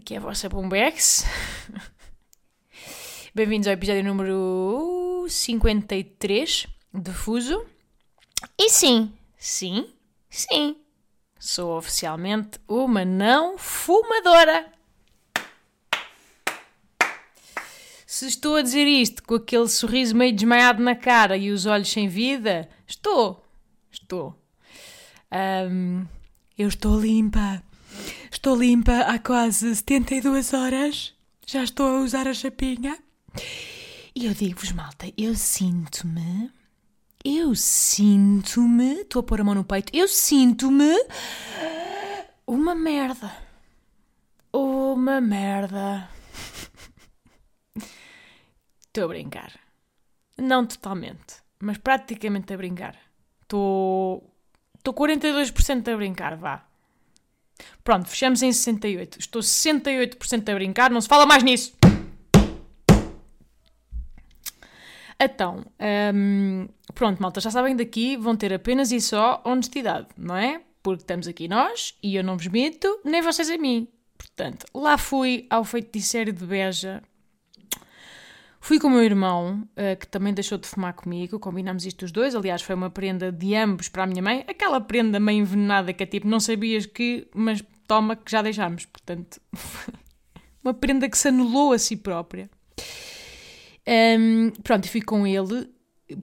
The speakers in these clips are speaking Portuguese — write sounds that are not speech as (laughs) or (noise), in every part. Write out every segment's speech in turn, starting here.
Daqui é a vossa Bombex. (laughs) Bem-vindos ao episódio número 53 de Fuso. E sim, sim, sim, sou oficialmente uma não fumadora. Se estou a dizer isto com aquele sorriso meio desmaiado na cara e os olhos sem vida, estou. Estou. Ahm, eu estou limpa. Estou limpa há quase 72 horas. Já estou a usar a chapinha. E eu digo-vos, malta, eu sinto-me. Eu sinto-me. Estou a pôr a mão no peito. Eu sinto-me. Uma merda. Uma merda. Estou a brincar. Não totalmente, mas praticamente a brincar. Estou. Estou 42% a brincar, vá. Pronto, fechamos em 68. Estou 68% a brincar, não se fala mais nisso. Então, hum, pronto, malta, já sabem daqui, vão ter apenas e só honestidade, não é? Porque estamos aqui nós e eu não vos minto, nem vocês a mim. Portanto, lá fui ao feiticeiro de Beja Fui com o meu irmão, uh, que também deixou de fumar comigo, combinámos isto os dois. Aliás, foi uma prenda de ambos para a minha mãe. Aquela prenda meio envenenada que é tipo, não sabias que, mas toma que já deixámos. Portanto, (laughs) uma prenda que se anulou a si própria. Um, pronto, fui com ele,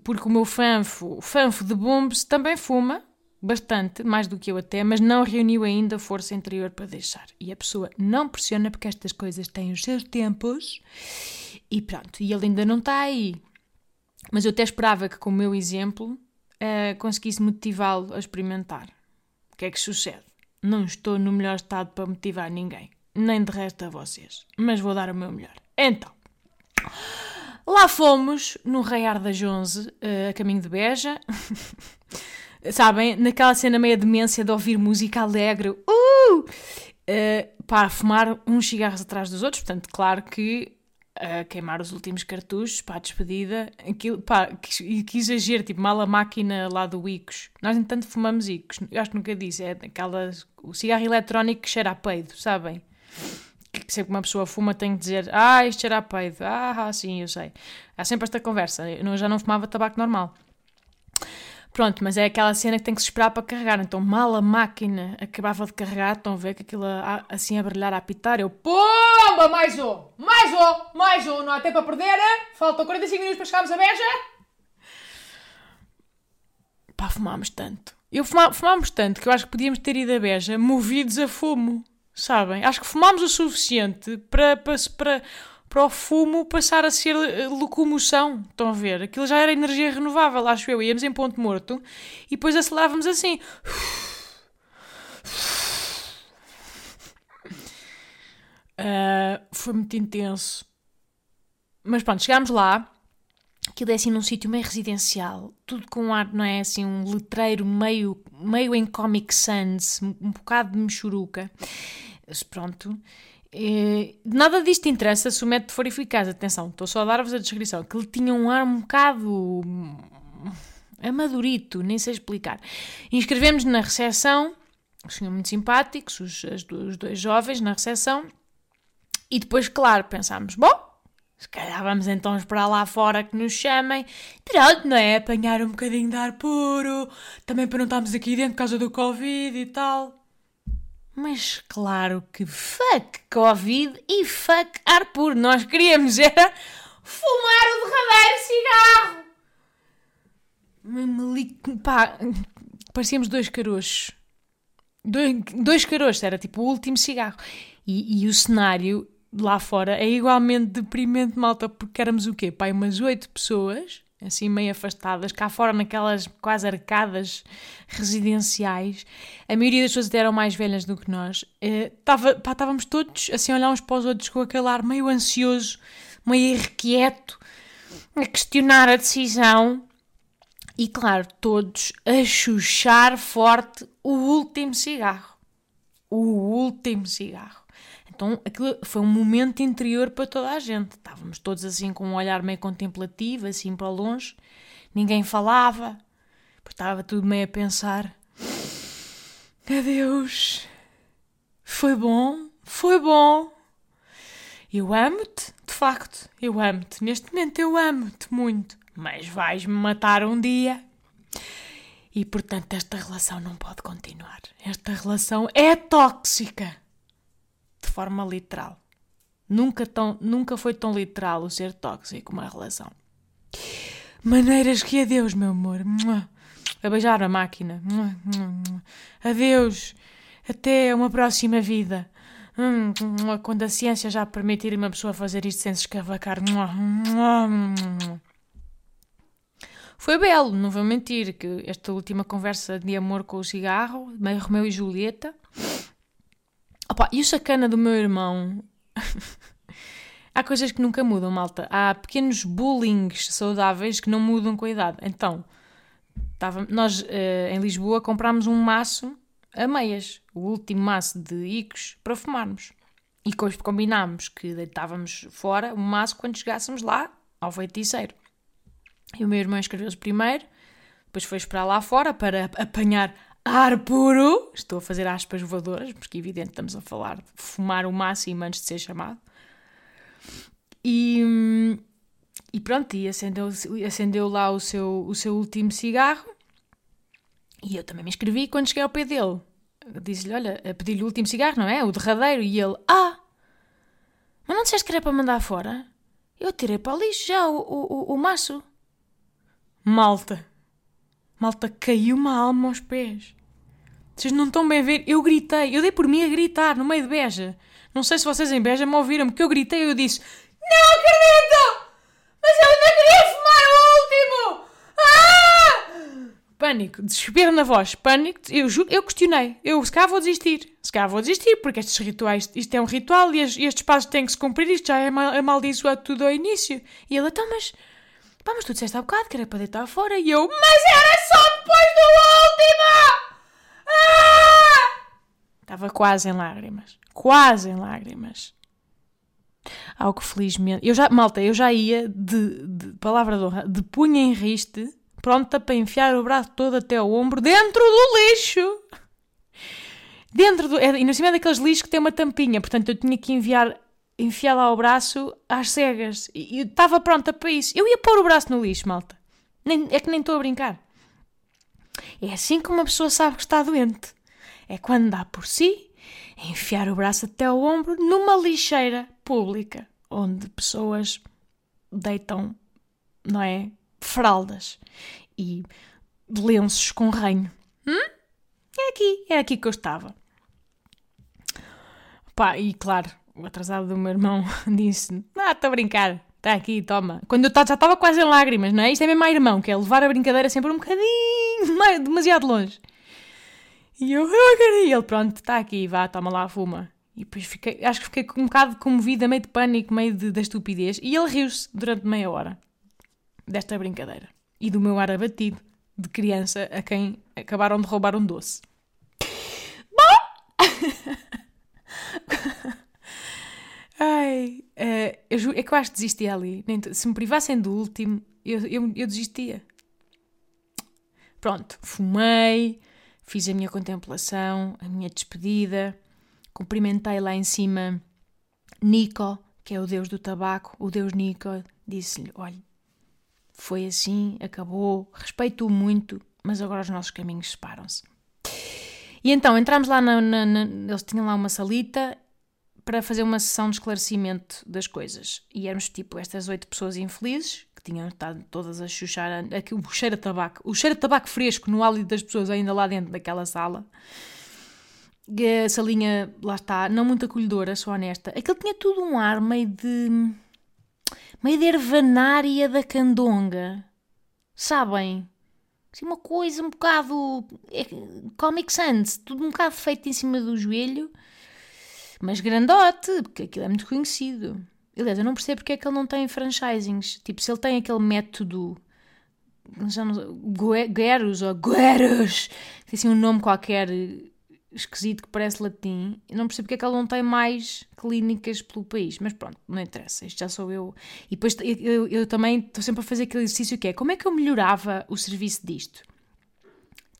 porque o meu fanfo, fanfo de bombs, também fuma, bastante, mais do que eu até, mas não reuniu ainda força interior para deixar. E a pessoa não pressiona porque estas coisas têm os seus tempos e pronto, e ele ainda não está aí. Mas eu até esperava que, com o meu exemplo, uh, conseguisse motivá-lo a experimentar. O que é que sucede? Não estou no melhor estado para motivar ninguém, nem de resto a vocês, mas vou dar o meu melhor. Então, lá fomos, no Raiar das Onze, uh, a caminho de Beja. (laughs) Sabem, naquela cena meia demência de ouvir música alegre, uh! Uh, para fumar uns cigarros atrás dos outros, portanto, claro que a queimar os últimos cartuchos para a despedida. Aquilo, pá, que, que exagero, tipo, mal a máquina lá do Icos. Nós, entanto, fumamos Icos. Eu acho que nunca disse. É aquela, o cigarro eletrónico que cheira a peido, sabem? Que sempre que uma pessoa fuma tem que dizer Ah, isto cheira a peido. Ah, sim, eu sei. Há sempre esta conversa. Eu já não fumava tabaco normal. Pronto, mas é aquela cena que tem que se esperar para carregar. Então, mal a máquina acabava de carregar, estão a ver que aquilo assim a brilhar, a apitar. Eu, pomba, mais um, mais um, mais um, não há tempo a perder. Faltam 45 minutos para chegarmos a Beja. Pá, fumámos tanto. Eu fumá, fumámos tanto que eu acho que podíamos ter ido a Beja movidos a fumo, sabem? Acho que fumámos o suficiente para, para, para para o fumo passar a ser eh, locomoção. Estão a ver? Aquilo já era energia renovável, acho eu. Íamos em ponto morto e depois acelerávamos assim. Uh, foi muito intenso. Mas pronto, chegámos lá. Aquilo é assim num sítio meio residencial, tudo com um ar, não é? Assim, um letreiro meio, meio em Comic Sans, um bocado de mexuruca. Pronto. Eh, nada disto interessa se o método for eficaz. Atenção, estou só a dar-vos a descrição. Que ele tinha um ar um bocado amadurito, nem sei explicar. Inscrevemos na recepção, os senhores muito simpáticos, os, os dois jovens na recepção, e depois, claro, pensámos, bom, se calhar vamos então esperar lá fora que nos chamem. Pronto, não é? Apanhar um bocadinho de ar puro, também para não estarmos aqui dentro por causa do Covid e tal. Mas claro que fuck Covid e fuck ar puro. Nós queríamos era fumar o derradeiro cigarro. Pá, parecíamos dois caroços. Dois, dois era tipo o último cigarro. E, e o cenário lá fora é igualmente deprimente, malta, porque éramos o quê? Pai, umas oito pessoas assim meio afastadas, cá fora naquelas quase arcadas residenciais. A maioria das pessoas eram mais velhas do que nós. Uh, tava, pá, estávamos todos assim a olhar uns para os outros com aquele ar meio ansioso, meio irrequieto, a questionar a decisão. E claro, todos a chuchar forte o último cigarro. O último cigarro. Então aquilo foi um momento interior para toda a gente. Estávamos todos assim com um olhar meio contemplativo, assim para longe. Ninguém falava. Estava tudo meio a pensar. Adeus. Foi bom, foi bom. Eu amo-te, de facto, eu amo-te. Neste momento eu amo-te muito. Mas vais-me matar um dia. E portanto esta relação não pode continuar. Esta relação é tóxica forma literal. Nunca, tão, nunca foi tão literal o ser tóxico uma relação. Maneiras que adeus, meu amor. A beijar a máquina. Adeus. Até uma próxima vida. Quando a ciência já permitir uma pessoa fazer isto sem se escavacar. Foi belo, não vou mentir, que esta última conversa de amor com o cigarro, meio Romeu e Julieta, Opa, e o sacana do meu irmão. (laughs) Há coisas que nunca mudam, malta. Há pequenos bullings saudáveis que não mudam com a idade. Então, tava, nós uh, em Lisboa comprámos um maço a meias, o último maço de Icos para fumarmos. E depois combinámos que deitávamos fora o maço quando chegássemos lá ao feiticeiro. E o meu irmão escreveu-se primeiro, depois foi esperar lá fora para apanhar ar puro, estou a fazer aspas voadoras, porque evidente estamos a falar de fumar o máximo antes de ser chamado. E, e pronto, e acendeu, acendeu lá o seu, o seu último cigarro. E eu também me inscrevi quando cheguei ao pé dele. Disse-lhe, olha, a pedir-lhe o último cigarro, não é? O derradeiro. E ele, ah, mas não disseste que era para mandar fora? Eu tirei para o lixo já o, o, o maço. Malta. Malta, caiu uma alma aos pés. Vocês não estão bem a ver? Eu gritei, eu dei por mim a gritar no meio de Beja. Não sei se vocês em Beja me ouviram, porque eu gritei e eu disse: Não acredito! Mas eu ainda queria fumar o último! Ah! Pânico, desespero na voz, pânico. Eu juro, eu questionei. Eu se calhar vou desistir. Se calhar vou desistir, porque estes rituais, isto é um ritual e estes passos têm que se cumprir, isto já é amaldiçoado tudo ao início. E ele, então, mas. Pá, mas tu disseste há bocado que era para deitar fora. E eu, mas era só depois do último! Estava quase em lágrimas. Quase em lágrimas. Algo felizmente. Eu já, malta, eu já ia de, de palavra de honra, de punha em riste, pronta para enfiar o braço todo até ao ombro dentro do lixo. Dentro do. É, e no cima daqueles lixos que tem uma tampinha, portanto eu tinha que enviar, enfiar lá o braço às cegas. E estava pronta para isso. Eu ia pôr o braço no lixo, malta. Nem, é que nem estou a brincar. É assim que uma pessoa sabe que está doente é quando dá por si enfiar o braço até ao ombro numa lixeira pública, onde pessoas deitam, não é? Fraldas e lenços com ranho. Hum? É aqui, é aqui que eu estava. Pá, e claro, o atrasado do meu irmão (laughs) disse: Ah, estou a brincar, está aqui, toma. Quando eu já estava quase em lágrimas, não é? Isto é mesmo irmão, que é levar a brincadeira sempre um bocadinho, (laughs) demasiado longe. E eu, eu quero. Ele, pronto, está aqui, vá, toma lá, fuma. E depois fiquei, acho que fiquei um bocado comovida, meio de pânico, meio de, da estupidez. E ele riu-se durante meia hora desta brincadeira. E do meu ar abatido de criança a quem acabaram de roubar um doce. Bom! (laughs) Ai, uh, eu, é que eu acho que desistia ali. Se me privassem do último, eu, eu, eu desistia. Pronto, fumei, fiz a minha contemplação, a minha despedida, cumprimentei lá em cima Nico, que é o deus do tabaco, o deus Nico, disse-lhe: Olha, foi assim, acabou, respeito-o muito, mas agora os nossos caminhos separam-se. E então entramos lá, na, na, na, eles tinham lá uma salita para fazer uma sessão de esclarecimento das coisas. E éramos tipo estas oito pessoas infelizes tinham estado todas a chuchar o cheiro a tabaco, o cheiro a tabaco fresco no hálito das pessoas ainda lá dentro daquela sala. A salinha, lá está, não muito acolhedora, sou honesta. Aquilo tinha tudo um ar meio de. meio de ervanária da candonga. sabem? Assim, uma coisa um bocado é, Comic Sans, tudo um bocado feito em cima do joelho, mas grandote, porque aquilo é muito conhecido. Aliás, eu não percebo porque é que ele não tem franchisings. Tipo, se ele tem aquele método. Já Gueros ou Gueros, tem assim um nome qualquer esquisito que parece latim. Eu não percebo porque é que ele não tem mais clínicas pelo país. Mas pronto, não interessa. Isto já sou eu. E depois eu, eu, eu também estou sempre a fazer aquele exercício que é como é que eu melhorava o serviço disto?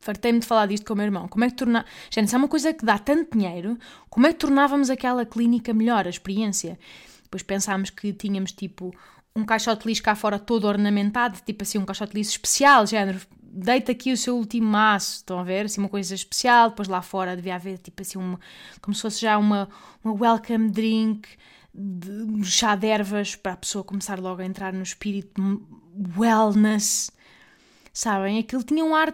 Fartei-me de falar disto com o meu irmão. Como é que tornar. Gente, se é uma coisa que dá tanto dinheiro, como é que tornávamos aquela clínica melhor, a experiência? Depois pensámos que tínhamos tipo um caixote de lixo cá fora todo ornamentado, tipo assim, um caixote de lixo especial, género, deita aqui o seu último maço, estão a ver? Assim, uma coisa especial, depois lá fora devia haver tipo assim, uma, como se fosse já uma, uma welcome drink, de, um chá de ervas para a pessoa começar logo a entrar no espírito wellness, sabem? Aquilo tinha um ar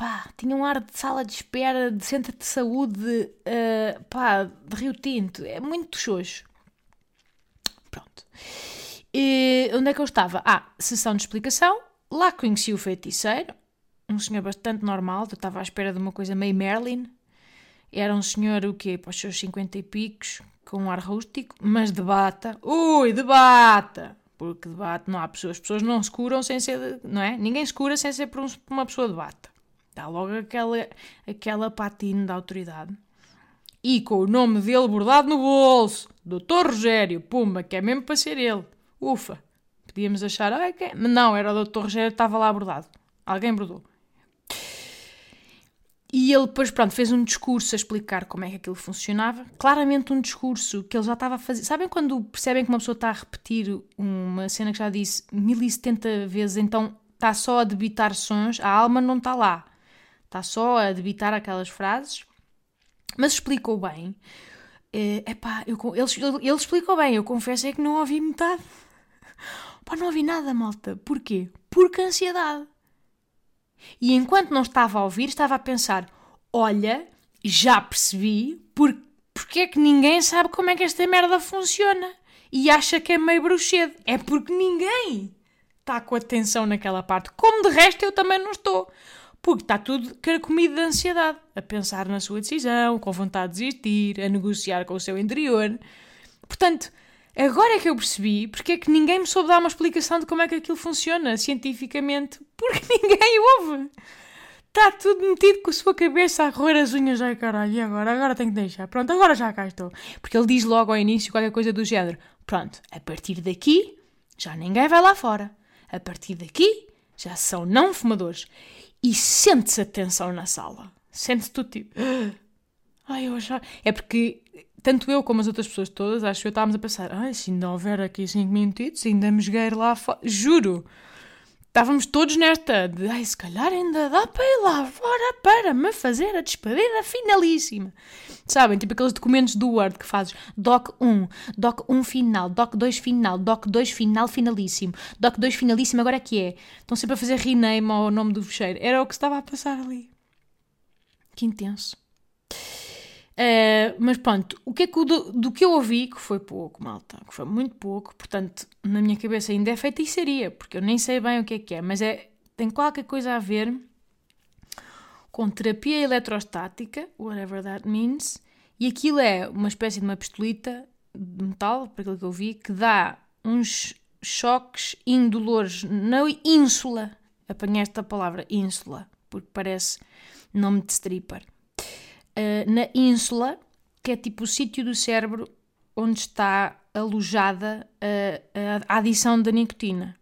pá, tinha um ar de sala de espera, de centro de saúde, uh, pá, de Rio Tinto. É muito xoxo. Pronto. E onde é que eu estava? Ah, sessão de explicação. Lá conheci o feiticeiro, um senhor bastante normal. Eu estava à espera de uma coisa meio Merlin. Era um senhor, o quê? Para os seus 50 e picos, com um ar rústico, mas de bata. Ui, de bata! Porque de bata não há pessoas. As pessoas não se curam sem ser. Não é? Ninguém se cura sem ser por, por uma pessoa de bata. Dá logo aquela, aquela patina da autoridade. E com o nome dele bordado no bolso. Doutor Rogério. Pumba, que é mesmo para ser ele. Ufa. Podíamos achar, ah, que... mas não, era o doutor Rogério que estava lá bordado. Alguém bordou. E ele depois, pronto, fez um discurso a explicar como é que aquilo funcionava. Claramente um discurso que ele já estava a fazer. Sabem quando percebem que uma pessoa está a repetir uma cena que já disse 1070 vezes, então está só a debitar sons, a alma não está lá. Está só a debitar aquelas frases, mas explicou bem. É, epá, eu, ele, ele explicou bem, eu confesso é que não ouvi metade. Pá, não ouvi nada, malta. Porquê? Porque ansiedade. E enquanto não estava a ouvir, estava a pensar: olha, já percebi por, porque é que ninguém sabe como é que esta merda funciona e acha que é meio bruxedo. É porque ninguém está com atenção naquela parte. Como de resto eu também não estou. Porque está tudo carcomido de ansiedade, a pensar na sua decisão, com vontade de desistir, a negociar com o seu interior. Portanto, agora é que eu percebi porque é que ninguém me soube dar uma explicação de como é que aquilo funciona cientificamente. Porque (laughs) ninguém ouve. Está tudo metido com a sua cabeça a roer as unhas. Ai caralho, e agora? Agora tenho que deixar. Pronto, agora já cá estou. Porque ele diz logo ao início qualquer coisa do género: Pronto, a partir daqui já ninguém vai lá fora. A partir daqui já são não fumadores e sente-se a tensão na sala. Sente-se tudo tipo. Ai, eu já. É porque tanto eu como as outras pessoas todas, acho que eu estávamos a pensar: ai, se ainda houver aqui 5 minutitos, ainda me joguei lá fora. Juro! Estávamos todos nesta de, ai, se calhar ainda dá para ir lá fora para me fazer a despedida finalíssima. Sabem, tipo aqueles documentos do Word que fazes Doc 1, Doc 1 final, Doc 2 final, Doc 2 final finalíssimo, Doc 2 finalíssimo, agora é que é? Estão sempre a fazer rename ao nome do fecheiro. Era o que estava a passar ali. Que intenso. Uh, mas pronto, o que é que do, do, que eu ouvi, que foi pouco, malta, que foi muito pouco, portanto, na minha cabeça ainda é feitiçaria, porque eu nem sei bem o que é que é, mas é, tem qualquer coisa a ver com terapia eletrostática, whatever that means, e aquilo é uma espécie de uma pistolita de metal, para aquilo que eu vi, que dá uns choques indolores na ínsula. Apanhei esta palavra, ínsula, porque parece nome de stripper. Eh, na ínsula, que é tipo o sítio do cérebro onde está alojada a, a, a adição da nicotina.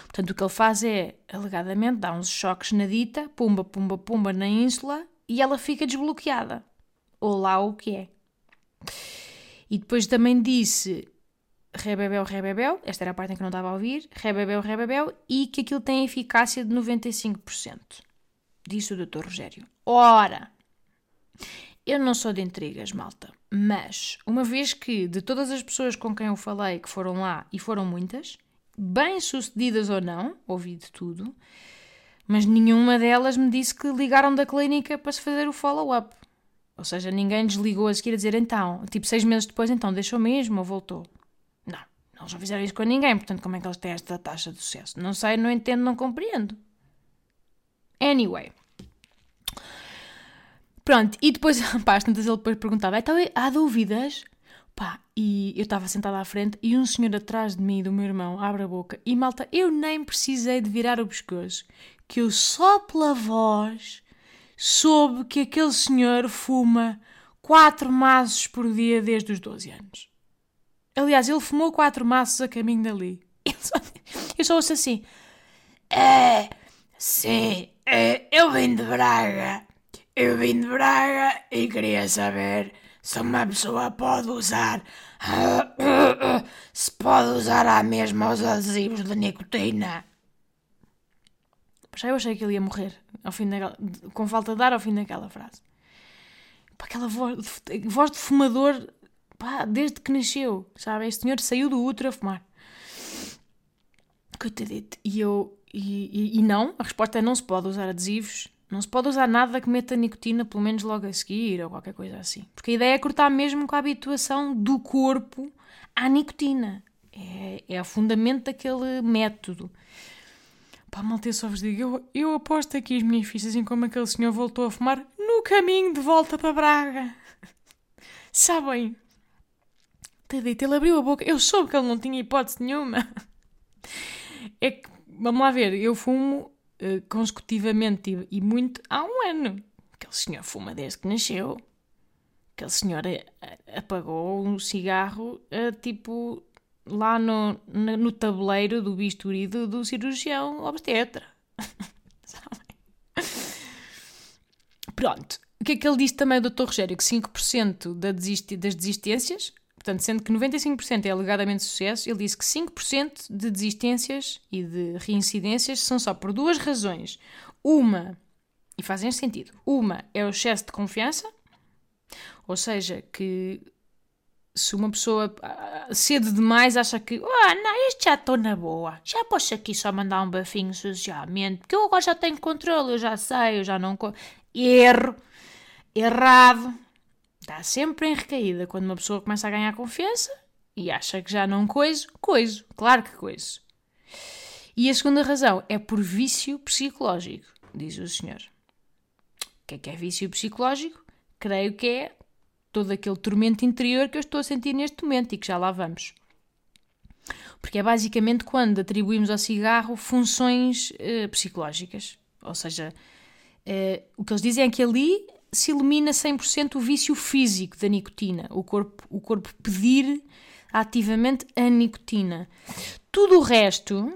Portanto, o que ele faz é, alegadamente, dá uns choques na dita, pumba, pumba, pumba na ínsula e ela fica desbloqueada. Ou lá o que é. E depois também disse rebebel, rebebel, esta era a parte em que não estava a ouvir, rebebel, rebebel, e que aquilo tem eficácia de 95%. Disse o Dr. Rogério. Ora, eu não sou de intrigas, malta, mas uma vez que de todas as pessoas com quem eu falei que foram lá, e foram muitas, bem sucedidas ou não, ouvi de tudo, mas nenhuma delas me disse que ligaram da clínica para se fazer o follow-up. Ou seja, ninguém desligou a seguir a dizer então, tipo seis meses depois, então deixou mesmo ou voltou. Não, eles não fizeram isso com ninguém, portanto, como é que eles têm esta taxa de sucesso? Não sei, não entendo, não compreendo. Anyway. Pronto, e depois, (laughs) pá, às tantas ele depois perguntava, então há dúvidas? Pá, e eu estava sentada à frente e um senhor atrás de mim, do meu irmão, abre a boca e malta, eu nem precisei de virar o pescoço, que eu só pela voz soube que aquele senhor fuma quatro maços por dia desde os 12 anos. Aliás, ele fumou quatro maços a caminho dali. (laughs) Eu só, eu só ouço assim. É, sim, é, eu vim de Braga. Eu vim de Braga e queria saber se uma pessoa pode usar. Se pode usar a mesma os adesivos de nicotina. Já eu achei que ele ia morrer ao fim daquela, com falta de ar ao fim daquela frase. Pá, aquela voz, voz de fumador pá, desde que nasceu, sabe? Este senhor saiu do útero a fumar. Coitadito. E eu. E, e, e, não, a resposta é não se pode usar adesivos, não se pode usar nada que meta nicotina, pelo menos logo a seguir, ou qualquer coisa assim. Porque a ideia é cortar mesmo com a habituação do corpo à nicotina. É, é o fundamento daquele método. Pá, malta, só vos digo, eu, eu aposto aqui as minhas fichas em como aquele senhor voltou a fumar no caminho de volta para Braga. (laughs) Sabem? Tadito, ele abriu a boca, eu soube que ele não tinha hipótese nenhuma. (laughs) É que, vamos lá ver, eu fumo uh, consecutivamente e, e, muito há um ano. Aquele senhor fuma desde que nasceu. Aquele senhor eh, apagou um cigarro tipo lá no, no, tabuleiro do bisturi do, do cirurgião obstetra. (laughs) Pronto. O que é que ele disse também, Dr. Rogério? Que 5% da das desistências Portanto, sendo que 95% é alegadamente sucesso, ele disse que 5% de desistências e de reincidências são só por duas razões. Uma, e fazem sentido, uma é o excesso de confiança, ou seja, que se uma pessoa ah, cedo demais acha que ah, não, este já estou na boa, já posso aqui só mandar um bafinho socialmente, porque eu agora já tenho controle, eu já sei, eu já não. Erro, errado, Está sempre em recaída quando uma pessoa começa a ganhar confiança e acha que já não coiso, coiso, claro que coiso. E a segunda razão é por vício psicológico, diz o senhor. O que é que é vício psicológico? Creio que é todo aquele tormento interior que eu estou a sentir neste momento e que já lá vamos. Porque é basicamente quando atribuímos ao cigarro funções uh, psicológicas. Ou seja, uh, o que eles dizem é que ali se elimina 100% o vício físico da nicotina, o corpo, o corpo pedir ativamente a nicotina. Tudo o resto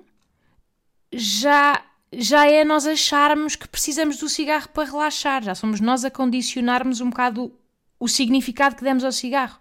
já já é nós acharmos que precisamos do cigarro para relaxar, já somos nós a condicionarmos um bocado o significado que demos ao cigarro.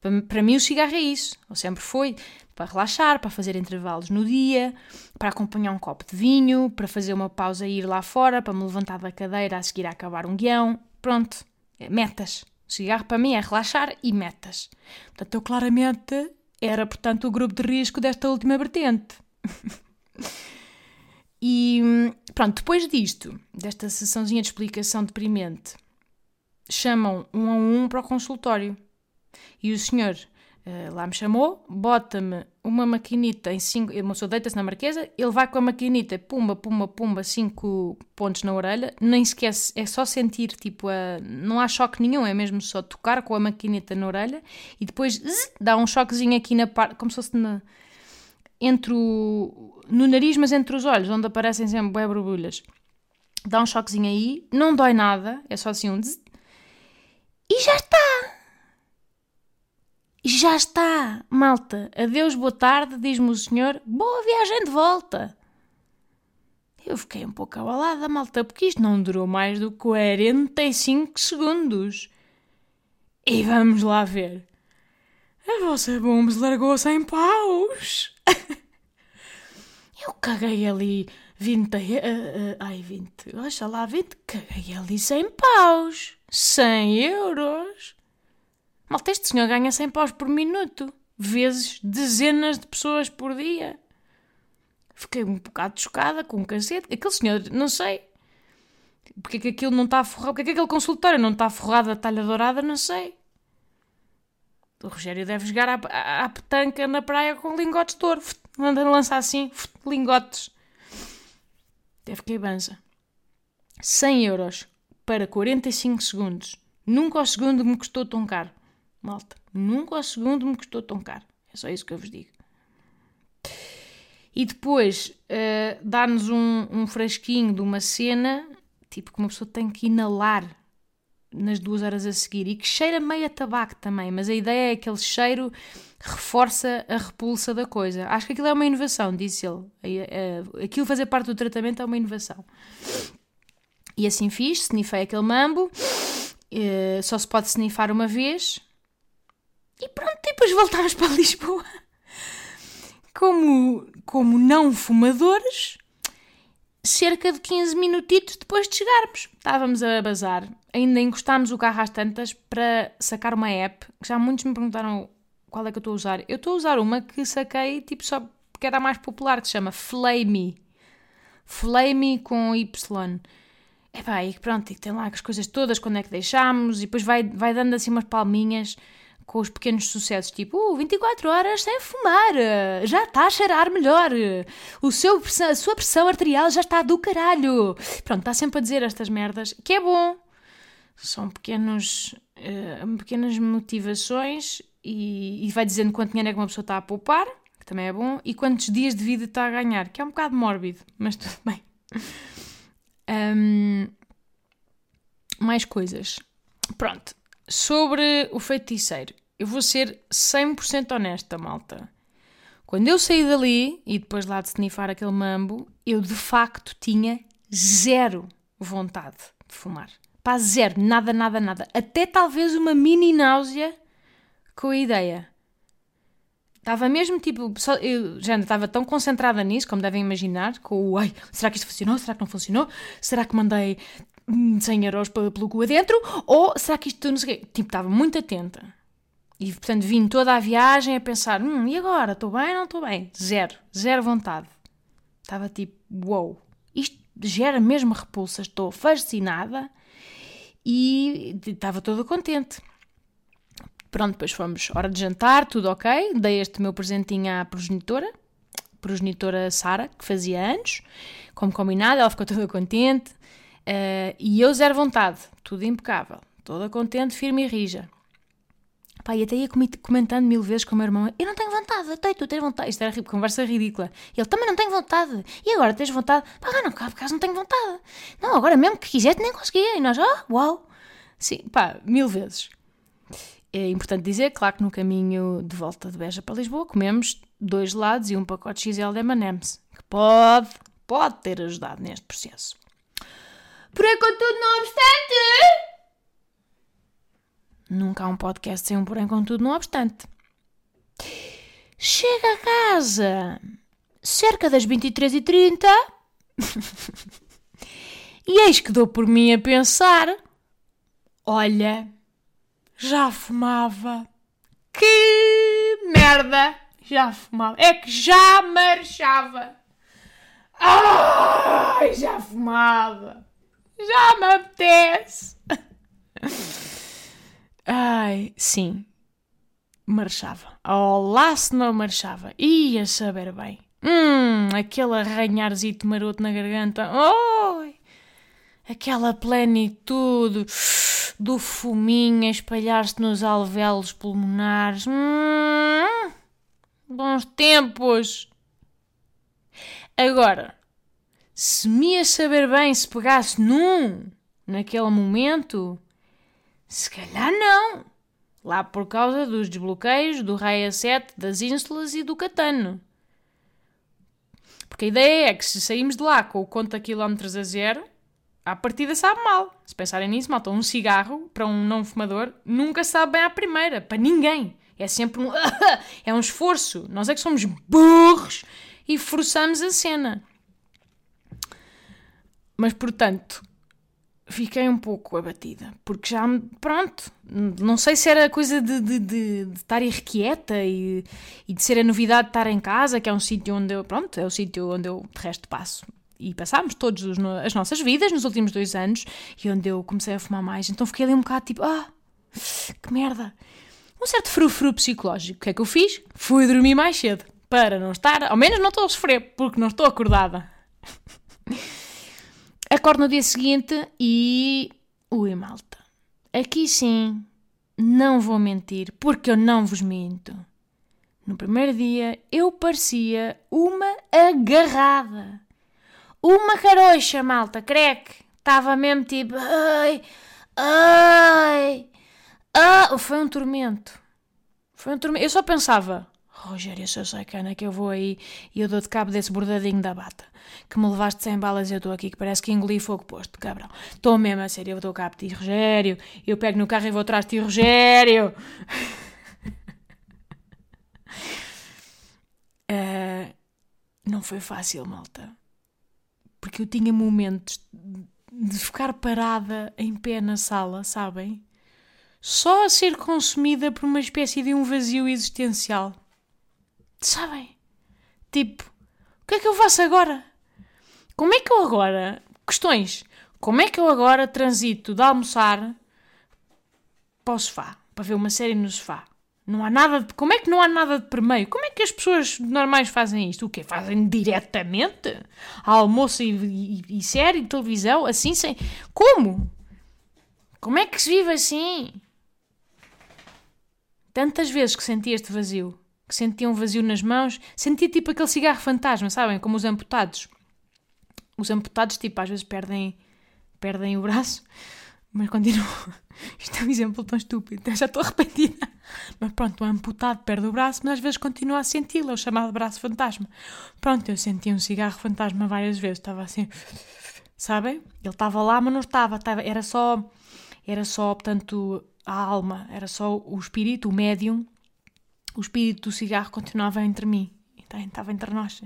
Para, para mim, o cigarro é isso, ou sempre foi para relaxar, para fazer intervalos no dia, para acompanhar um copo de vinho, para fazer uma pausa e ir lá fora, para me levantar da cadeira a seguir a acabar um guião. Pronto, é metas. Cigarro para mim é relaxar e metas. Portanto, eu claramente era, portanto, o grupo de risco desta última vertente. (laughs) e pronto, depois disto, desta sessãozinha de explicação deprimente, chamam um a um para o consultório. E o senhor uh, lá me chamou, bota-me uma maquinita em cinco. Uma pessoa deita-se na marquesa, ele vai com a maquinita, pumba, pumba, pumba, cinco pontos na orelha, nem sequer é só sentir, tipo, a, não há choque nenhum, é mesmo só tocar com a maquinita na orelha e depois zzz, dá um choquezinho aqui na parte, como se fosse na, entre o, no nariz, mas entre os olhos, onde aparecem sempre bué borbulhas. Dá um choquezinho aí, não dói nada, é só assim um zzz, e já está! Já está, malta. Adeus, boa tarde, diz-me o senhor. Boa viagem de volta. Eu fiquei um pouco abalada, malta, porque isto não durou mais do que 45 segundos. E vamos lá ver. A vossa Bombs largou sem paus. (laughs) Eu caguei ali 20. Uh, uh, ai, 20. Olha lá, 20. Caguei ali 100 paus. 100 euros. Malta, este senhor ganha 100 paus por minuto, vezes dezenas de pessoas por dia. Fiquei um bocado chocada com o um cacete. Aquele senhor, não sei. Porque é que aquilo não está forrado? Porque é que aquele consultório não está forrado a talha dourada? Não sei. O Rogério deve jogar à, à, à petanca na praia com lingotes de ouro. Anda a lançar assim, lingotes. Deve que banza. 100 euros para 45 segundos. Nunca ao segundo me custou tão caro. Malta, nunca ao segundo me custou tão caro. É só isso que eu vos digo. E depois uh, dar-nos um, um frasquinho de uma cena, tipo que uma pessoa tem que inalar nas duas horas a seguir e que cheira meio a tabaco também, mas a ideia é que aquele cheiro reforça a repulsa da coisa. Acho que aquilo é uma inovação, disse ele. Aquilo fazer parte do tratamento é uma inovação. E assim fiz, snifei aquele mambo, eh, só se pode snifar uma vez. E pronto, depois voltámos para Lisboa. Como, como não fumadores, cerca de 15 minutitos depois de chegarmos. Estávamos a bazar, ainda encostámos o carro às tantas para sacar uma app. Já muitos me perguntaram qual é que eu estou a usar. Eu estou a usar uma que saquei tipo só porque era a mais popular, que se chama Flame. Flame com Y. É pá, e pronto, e tem lá as coisas todas, quando é que deixámos, e depois vai, vai dando assim umas palminhas com os pequenos sucessos, tipo, uh, 24 horas sem fumar, já está a cheirar melhor, o seu, a sua pressão arterial já está do caralho. Pronto, está sempre a dizer estas merdas, que é bom. São pequenos, uh, pequenas motivações e, e vai dizendo quanto dinheiro é que uma pessoa está a poupar, que também é bom, e quantos dias de vida está a ganhar, que é um bocado mórbido, mas tudo (laughs) bem. Um, mais coisas. Pronto. Sobre o feiticeiro. Eu vou ser 100% honesta, malta. Quando eu saí dali e depois lá de snifar aquele mambo, eu de facto tinha zero vontade de fumar. Pá, zero. Nada, nada, nada. Até talvez uma mini náusea com a ideia. Estava mesmo tipo, só, eu já estava tão concentrada nisso, como devem imaginar, com o ai, será que isto funcionou? Será que não funcionou? Será que mandei 100 euros pelo cu adentro? Ou será que isto não sei? Tipo, estava muito atenta. E portanto vim toda a viagem a pensar: hum, e agora? Estou bem ou não estou bem? Zero, zero vontade. Estava tipo: uou, wow, isto gera mesmo repulsa, estou fascinada e estava toda contente. Pronto, depois fomos, hora de jantar, tudo ok. Dei este meu presentinho à progenitora, progenitora Sara, que fazia anos, como combinado, ela ficou toda contente. Uh, e eu zero vontade, tudo impecável, toda contente, firme e rija. Pá, e até ia comentando mil vezes com o meu irmão: Eu não tenho vontade, até tu tens vontade. Isto era conversa ridícula. Ele também não tem vontade. E agora tens vontade? Pá, não, por acaso não tenho vontade. Não, agora mesmo que quisesse nem conseguia. E nós, ah, uau. Sim, pá, mil vezes. É importante dizer, claro que no caminho de volta de Beja para Lisboa comemos dois gelados e um pacote XL de M&M's, que pode, pode ter ajudado neste processo. Porém, contudo, não obstante... Nunca há um podcast sem um porém, contudo, não obstante. Chega a casa cerca das 23h30 (laughs) e eis que dou por mim a pensar: olha, já fumava. Que merda! Já fumava. É que já marchava. Ai, já fumava. Já me apetece. Ai, sim. Marchava. Olá se não marchava. Ia saber bem. Hum, aquele arranharzito maroto na garganta. Oi! Aquela plenitude do fuminho a espalhar-se nos alvéolos pulmonares. Hum, bons tempos! Agora, se me ia saber bem se pegasse num naquele momento, se calhar não. Lá por causa dos desbloqueios do Raia 7, das ínsulas e do Catano. Porque a ideia é que se saímos de lá com o conta quilómetros a zero, à partida sabe mal. Se pensarem nisso, malta, um cigarro para um não fumador nunca sabe bem à primeira, para ninguém. É sempre um. (laughs) é um esforço. Nós é que somos burros e forçamos a cena. Mas, portanto, fiquei um pouco abatida, porque já, pronto, não sei se era coisa de, de, de, de estar irrequieta e, e de ser a novidade de estar em casa, que é um sítio onde eu, pronto, é o sítio onde eu de resto passo e passámos todos os, as nossas vidas nos últimos dois anos e onde eu comecei a fumar mais. Então fiquei ali um bocado tipo, ah, que merda. Um certo frufru psicológico. O que é que eu fiz? Fui dormir mais cedo para não estar, ao menos não estou a sofrer, porque não estou acordada. (laughs) Acordo no dia seguinte e. Ui, malta. Aqui sim, não vou mentir, porque eu não vos minto. No primeiro dia eu parecia uma agarrada. Uma caroxa, malta, creque. Estava mesmo tipo. Ai, ai, ah, foi um tormento. Foi um tormento. Eu só pensava, Rogério, se eu sei cana que eu vou aí e eu dou de cabo desse bordadinho da bata. Que me levaste sem balas eu estou aqui que parece que engoli fogo posto, cabrão. Estou mesmo a sério, eu cabo de ti, Rogério. Eu pego no carro e vou atrás de ti, Rogério. uh, (laughs) não foi fácil, malta. Porque eu tinha momentos de ficar parada em pé na sala, sabem? Só a ser consumida por uma espécie de um vazio existencial. Sabem? Tipo, o que é que eu faço agora? Como é que eu agora. Questões. Como é que eu agora transito de almoçar para o sofá? Para ver uma série no sofá? Não há nada de. Como é que não há nada de primeiro? Como é que as pessoas normais fazem isto? O quê? Fazem diretamente? Almoço e, e, e série de televisão? Assim sem. Como? Como é que se vive assim? Tantas vezes que senti este vazio que sentia um vazio nas mãos, sentia tipo aquele cigarro fantasma, sabem? Como os amputados. Os amputados, tipo, às vezes perdem, perdem o braço, mas continuam. (laughs) Isto é um exemplo tão estúpido, já estou arrependida. Mas pronto, o amputado perde o braço, mas às vezes continua a senti-lo, é o chamado braço fantasma. Pronto, eu senti um cigarro fantasma várias vezes, estava assim, sabem? Ele estava lá, mas não estava, estava era só, era só, portanto, a alma, era só o espírito, o médium, o espírito do cigarro continuava entre mim. Estava entre nós.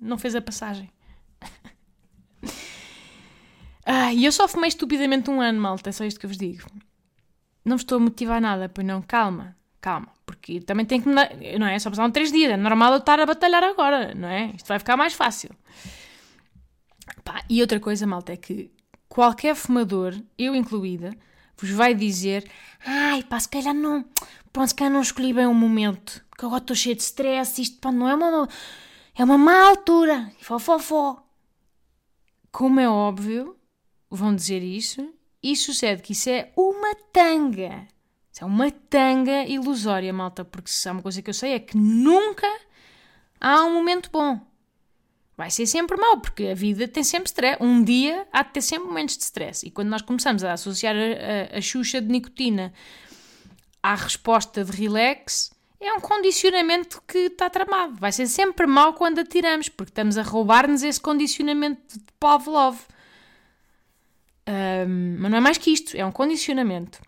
Não fez a passagem. (laughs) e eu só fumei estupidamente um ano, malta. É só isto que eu vos digo. Não estou a motivar nada, pois não. Calma, calma. Porque também tem que. Não é? Só passaram três dias. É normal eu estar a batalhar agora, não é? Isto vai ficar mais fácil. Pá, e outra coisa, malta, é que qualquer fumador, eu incluída, vos vai dizer: ai, pá, se calhar não pronto, se calhar não escolhi bem o momento, porque agora estou cheio de stress, isto pá, não é uma, é uma má altura, fó, fó, fó. Como é óbvio, vão dizer isso, e sucede que isso é uma tanga. Isso é uma tanga ilusória, malta, porque se há uma coisa que eu sei é que nunca há um momento bom. Vai ser sempre mau, porque a vida tem sempre stress. Um dia há de ter sempre momentos de stress. E quando nós começamos a associar a, a, a xuxa de nicotina à resposta de relax, é um condicionamento que está tramado. Vai ser sempre mau quando atiramos, porque estamos a roubar-nos esse condicionamento de Pavlov. Um, mas não é mais que isto, é um condicionamento.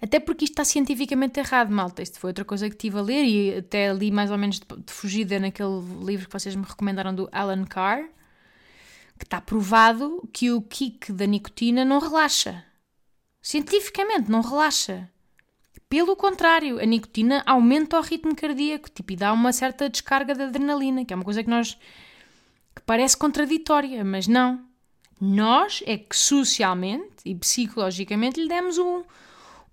Até porque isto está cientificamente errado, malta. Isto foi outra coisa que tive a ler e até li mais ou menos de, de fugida naquele livro que vocês me recomendaram do Alan Carr, que está provado que o kick da nicotina não relaxa. Cientificamente, não relaxa. Pelo contrário, a nicotina aumenta o ritmo cardíaco tipo, e dá uma certa descarga de adrenalina, que é uma coisa que nós. que parece contraditória, mas não. Nós é que socialmente e psicologicamente lhe demos um,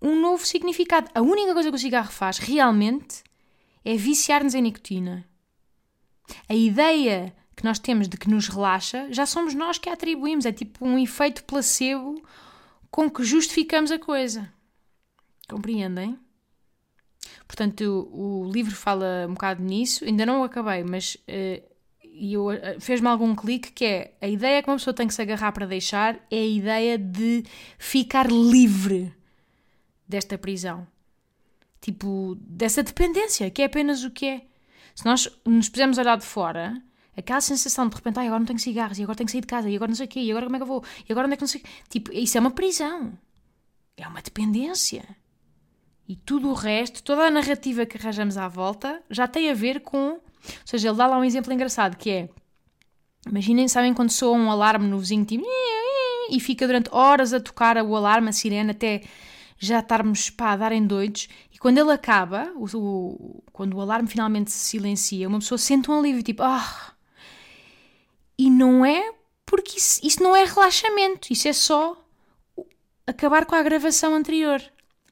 um novo significado. A única coisa que o cigarro faz realmente é viciar-nos em nicotina. A ideia que nós temos de que nos relaxa já somos nós que a atribuímos. É tipo um efeito placebo com que justificamos a coisa. Compreendem? Portanto, o, o livro fala um bocado nisso, ainda não o acabei, mas uh, eu, uh, fez-me algum clique que é a ideia que uma pessoa tem que se agarrar para deixar é a ideia de ficar livre desta prisão. Tipo, dessa dependência, que é apenas o que é. Se nós nos pusermos a olhar de fora, Aquela sensação de repente, ai, agora não tenho cigarros, e agora tenho que sair de casa, e agora não sei o quê, e agora como é que eu vou, e agora onde é que não sei. Tipo, isso é uma prisão. É uma dependência. E tudo o resto, toda a narrativa que arranjamos à volta, já tem a ver com. Ou seja, ele dá lá um exemplo engraçado que é. Imaginem, sabem quando soa um alarme no vizinho, tipo. E fica durante horas a tocar o alarme, a sirene, até já estarmos pá, a darem doidos. E quando ele acaba, o, o, quando o alarme finalmente se silencia, uma pessoa sente um alívio, tipo. Ah, e não é porque isso, isso não é relaxamento, isso é só acabar com a gravação anterior.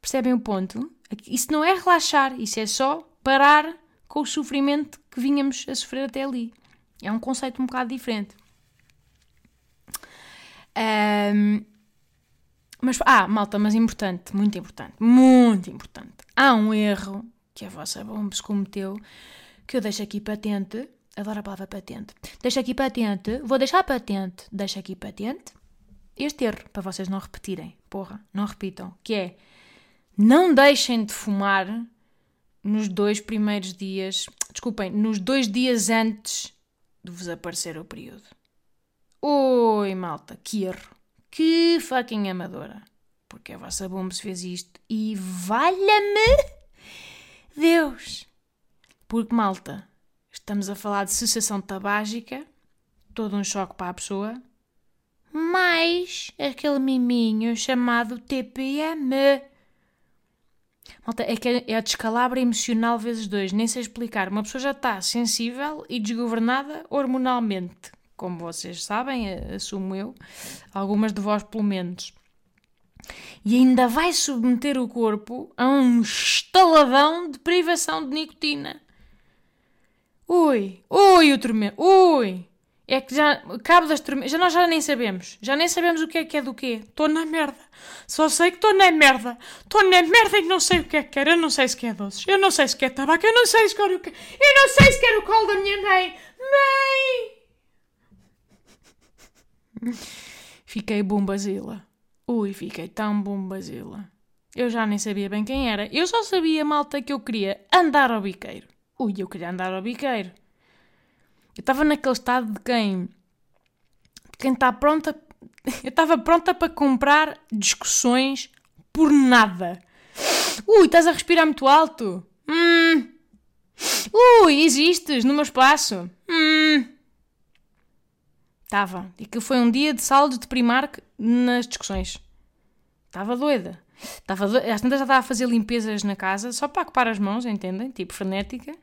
Percebem o ponto? Isso não é relaxar, isso é só parar com o sofrimento que vínhamos a sofrer até ali. É um conceito um bocado diferente. Ahm, mas, ah, malta, mas importante, muito importante, muito importante. Há um erro que a vossa bomba se cometeu, que eu deixo aqui patente. Adoro a palavra patente. Deixo aqui patente, vou deixar patente, deixo aqui patente este erro, para vocês não repetirem. Porra, não repitam. Que é, não deixem de fumar nos dois primeiros dias, desculpem, nos dois dias antes de vos aparecer o período. Oi, malta, que erro. Que fucking amadora. Porque a vossa bomba fez isto e valha-me Deus. Porque, malta, estamos a falar de cessação tabágica, todo um choque para a pessoa, mais aquele miminho chamado TPM. Malta, é que é a descalabra emocional vezes dois, nem sei explicar. Uma pessoa já está sensível e desgovernada hormonalmente, como vocês sabem, assumo eu, algumas de vós pelo menos. E ainda vai submeter o corpo a um estaladão de privação de nicotina. Ui, ui, o tremendo, ui. É que já, cabo das tormentas, já nós já nem sabemos. Já nem sabemos o que é que é do quê. Estou na merda. Só sei que estou na merda. Estou na merda e não sei o que é que quero. Eu não sei se quer doces. Eu não sei se quer tabaco. Eu não sei se quero o que. Eu não sei se quero o colo da minha mãe. Mãe! (laughs) Fiquei bombazila. Ui, fiquei tão bombazila. Eu já nem sabia bem quem era. Eu só sabia, malta, que eu queria andar ao biqueiro. Ui, eu queria andar ao biqueiro. Eu estava naquele estado de quem. de quem está pronta. (laughs) Eu estava pronta para comprar discussões por nada. Ui, estás a respirar muito alto. Hum. Ui, existes no meu espaço. Hum. Estava. E que foi um dia de saldo de Primark nas discussões. Estava doida. Estava doida. Às tantas já estava a fazer limpezas na casa, só para ocupar as mãos, entendem? Tipo, frenética.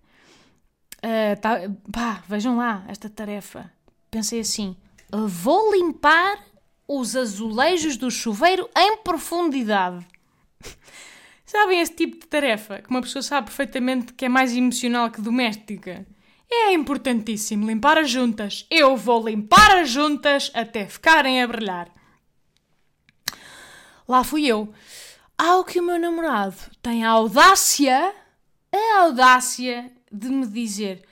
Uh, tá, pá, vejam lá esta tarefa. Pensei assim: vou limpar os azulejos do chuveiro em profundidade. Sabem esse tipo de tarefa que uma pessoa sabe perfeitamente que é mais emocional que doméstica? É importantíssimo limpar as juntas. Eu vou limpar as juntas até ficarem a brilhar. Lá fui eu. Ao que o meu namorado tem a audácia, a audácia de me dizer: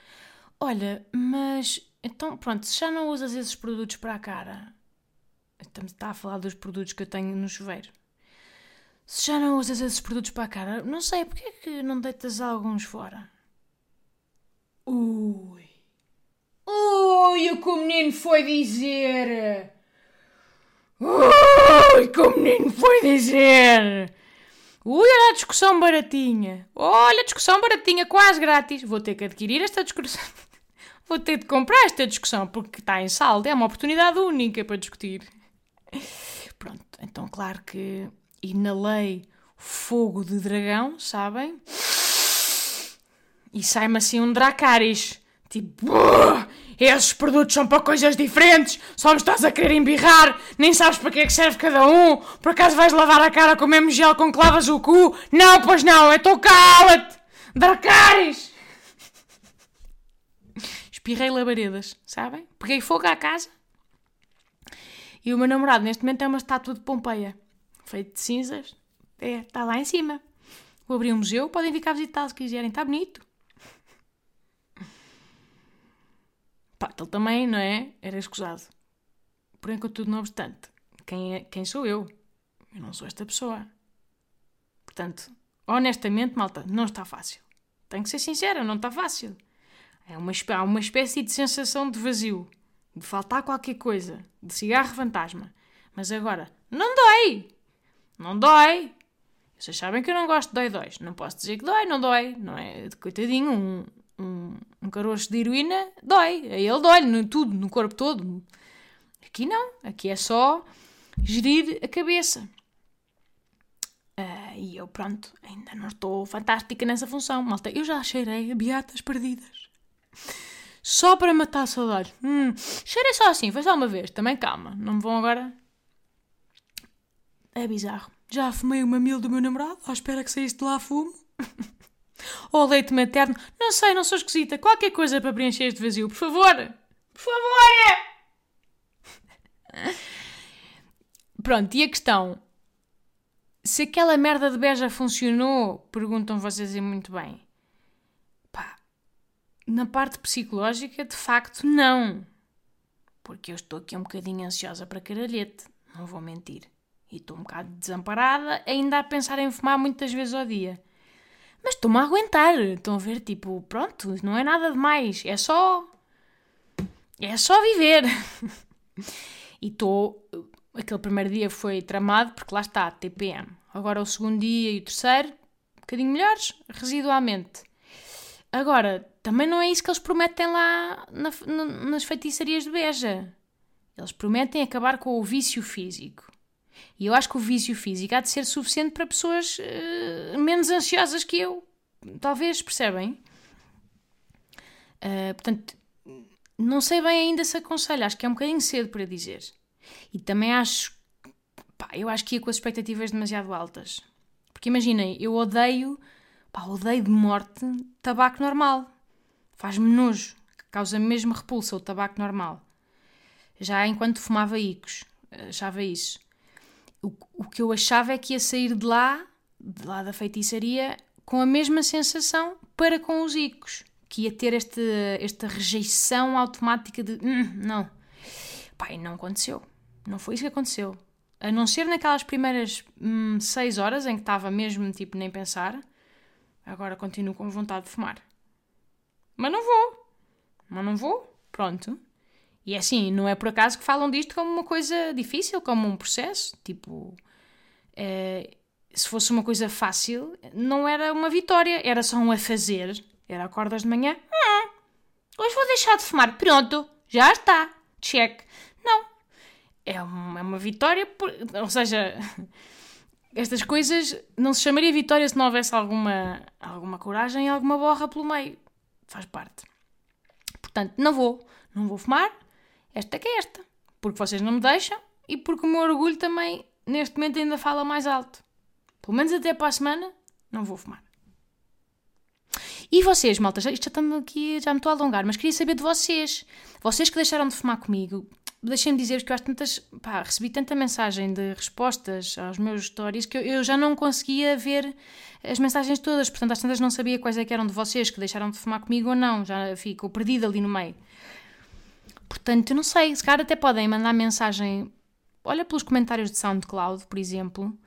Olha, mas então pronto, se já não usas esses produtos para a cara, estamos a falar dos produtos que eu tenho no chuveiro. Se já não usas esses produtos para a cara, não sei, porque é que não deitas alguns fora? Ui. Ui, o que o menino foi dizer! Ui, o que o menino foi dizer! Ui, olha a discussão baratinha. Olha a discussão baratinha, quase grátis. Vou ter que adquirir esta discussão. (laughs) Vou ter de comprar esta discussão porque está em saldo. É uma oportunidade única para discutir. Pronto, então claro que inalei fogo de dragão, sabem? E sai-me assim um Dracarys. Tipo, esses produtos são para coisas diferentes, só me estás a querer embirrar, nem sabes para que é que serve cada um, por acaso vais lavar a cara com o mesmo gel com que lavas o cu? Não, pois não, então cala-te! Dracarys! Espirrei labaredas, sabem? Peguei fogo à casa. E o meu namorado neste momento é uma estátua de Pompeia, feito de cinzas. É, está lá em cima. Vou abrir um museu, podem vir cá visitar se quiserem, está bonito. Pá, ele também, não é? Era escusado. Porém, contudo, não obstante, quem, é, quem sou eu? Eu não sou esta pessoa. Portanto, honestamente, malta, não está fácil. Tenho que ser sincera, não está fácil. É uma, há uma espécie de sensação de vazio, de faltar qualquer coisa, de cigarro fantasma. Mas agora, não dói! Não dói! Vocês sabem que eu não gosto de dói-dóis. Não posso dizer que dói, não dói. Não é? Coitadinho, um, um, um caroço de heroína dói. A ele dói, no, tudo, no corpo todo. Aqui não. Aqui é só gerir a cabeça. Uh, e eu, pronto, ainda não estou fantástica nessa função. Malta, eu já cheirei a beatas perdidas. Só para matar a saudade. Hum, cheirei só assim, foi só uma vez. Também calma, não me vão agora. É bizarro. Já fumei o mamilo do meu namorado, à espera que saísse de lá fumo. (laughs) Ou leite materno. Não sei, não sou esquisita. Qualquer coisa para preencher este vazio, por favor. Por favor! (laughs) Pronto, e a questão? Se aquela merda de beja funcionou, perguntam vocês e muito bem. Pá, na parte psicológica, de facto, não. Porque eu estou aqui um bocadinho ansiosa para caralhete, não vou mentir. E estou um bocado desamparada, ainda a pensar em fumar muitas vezes ao dia. Mas estou-me a aguentar. Estão a ver, tipo, pronto, não é nada demais. É só. É só viver. (laughs) e estou. Aquele primeiro dia foi tramado, porque lá está, TPM. Agora o segundo dia e o terceiro, um bocadinho melhores, residualmente. Agora, também não é isso que eles prometem lá na, na, nas feitiçarias de Beja. Eles prometem acabar com o vício físico. E eu acho que o vício físico há de ser suficiente para pessoas uh, menos ansiosas que eu. Talvez, percebem? Uh, portanto, não sei bem ainda se aconselho. Acho que é um bocadinho cedo para dizer. E também acho. Pá, eu acho que ia com as expectativas demasiado altas. Porque imaginem, eu odeio. Pá, odeio de morte tabaco normal. Faz-me nojo. Causa-me mesmo repulsa o tabaco normal. Já enquanto fumava icos, achava isso o, o que eu achava é que ia sair de lá, de lá da feitiçaria, com a mesma sensação para com os icos. Que ia ter este, esta rejeição automática de hum, não. Pai, não aconteceu. Não foi isso que aconteceu. A não ser naquelas primeiras hum, seis horas em que estava mesmo tipo nem pensar, agora continuo com vontade de fumar. Mas não vou. Mas não vou. Pronto. E é assim, não é por acaso que falam disto como uma coisa difícil, como um processo. Tipo, é, se fosse uma coisa fácil, não era uma vitória, era só um a fazer. Era acordas de manhã, hum, hoje vou deixar de fumar, pronto, já está, check. Não, é uma, é uma vitória, por, ou seja, (laughs) estas coisas não se chamaria vitória se não houvesse alguma, alguma coragem e alguma borra pelo meio. Faz parte. Portanto, não vou, não vou fumar, esta que é esta. Porque vocês não me deixam e porque o meu orgulho também, neste momento, ainda fala mais alto. Pelo menos até para a semana, não vou fumar. E vocês, malta, já, isto já estamos aqui, já me estou a alongar, mas queria saber de vocês. Vocês que deixaram de fumar comigo, deixem-me dizer que eu acho tantas, pá, recebi tanta mensagem de respostas aos meus stories que eu, eu, já não conseguia ver as mensagens todas, portanto às tantas não sabia quais é eram de vocês que deixaram de fumar comigo ou não, já fico perdida ali no meio. Portanto, eu não sei, se calhar até podem mandar mensagem. Olha pelos comentários de SoundCloud, por exemplo,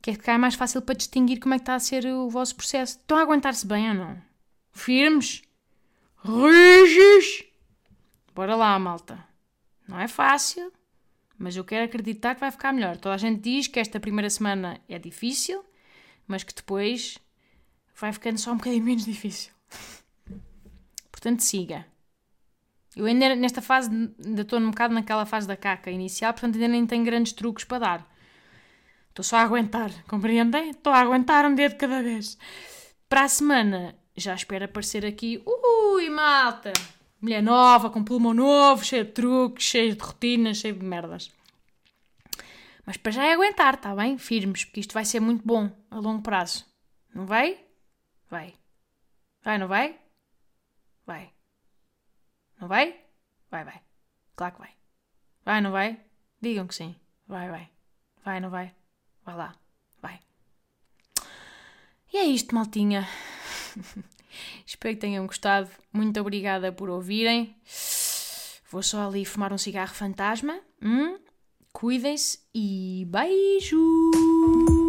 que é que é mais fácil para distinguir como é que está a ser o vosso processo. Estão a aguentar-se bem ou não? Firmes? Rígidos? Bora lá, malta. Não é fácil, mas eu quero acreditar que vai ficar melhor. Toda a gente diz que esta primeira semana é difícil, mas que depois vai ficando só um bocadinho menos difícil. Portanto, siga. Eu ainda nesta fase, ainda estou um bocado naquela fase da caca inicial, portanto ainda nem tenho grandes truques para dar. Estou só a aguentar, compreendem? Estou a aguentar um dia de cada vez. Para a semana, já espero aparecer aqui. Ui, malta! Mulher nova, com pulmão novo, cheio de truques, cheio de rotinas, cheio de merdas. Mas para já é aguentar, está bem? Firmes, porque isto vai ser muito bom a longo prazo. Não vai? Vai. Vai, não? Vai. Não vai? Vai, vai. Claro que vai. Vai, não vai? Digam que sim. Vai, vai. Vai, não vai? Vai lá. Vai. E é isto, maltinha. (laughs) Espero que tenham gostado. Muito obrigada por ouvirem. Vou só ali fumar um cigarro fantasma. Hum? Cuidem-se e beijo!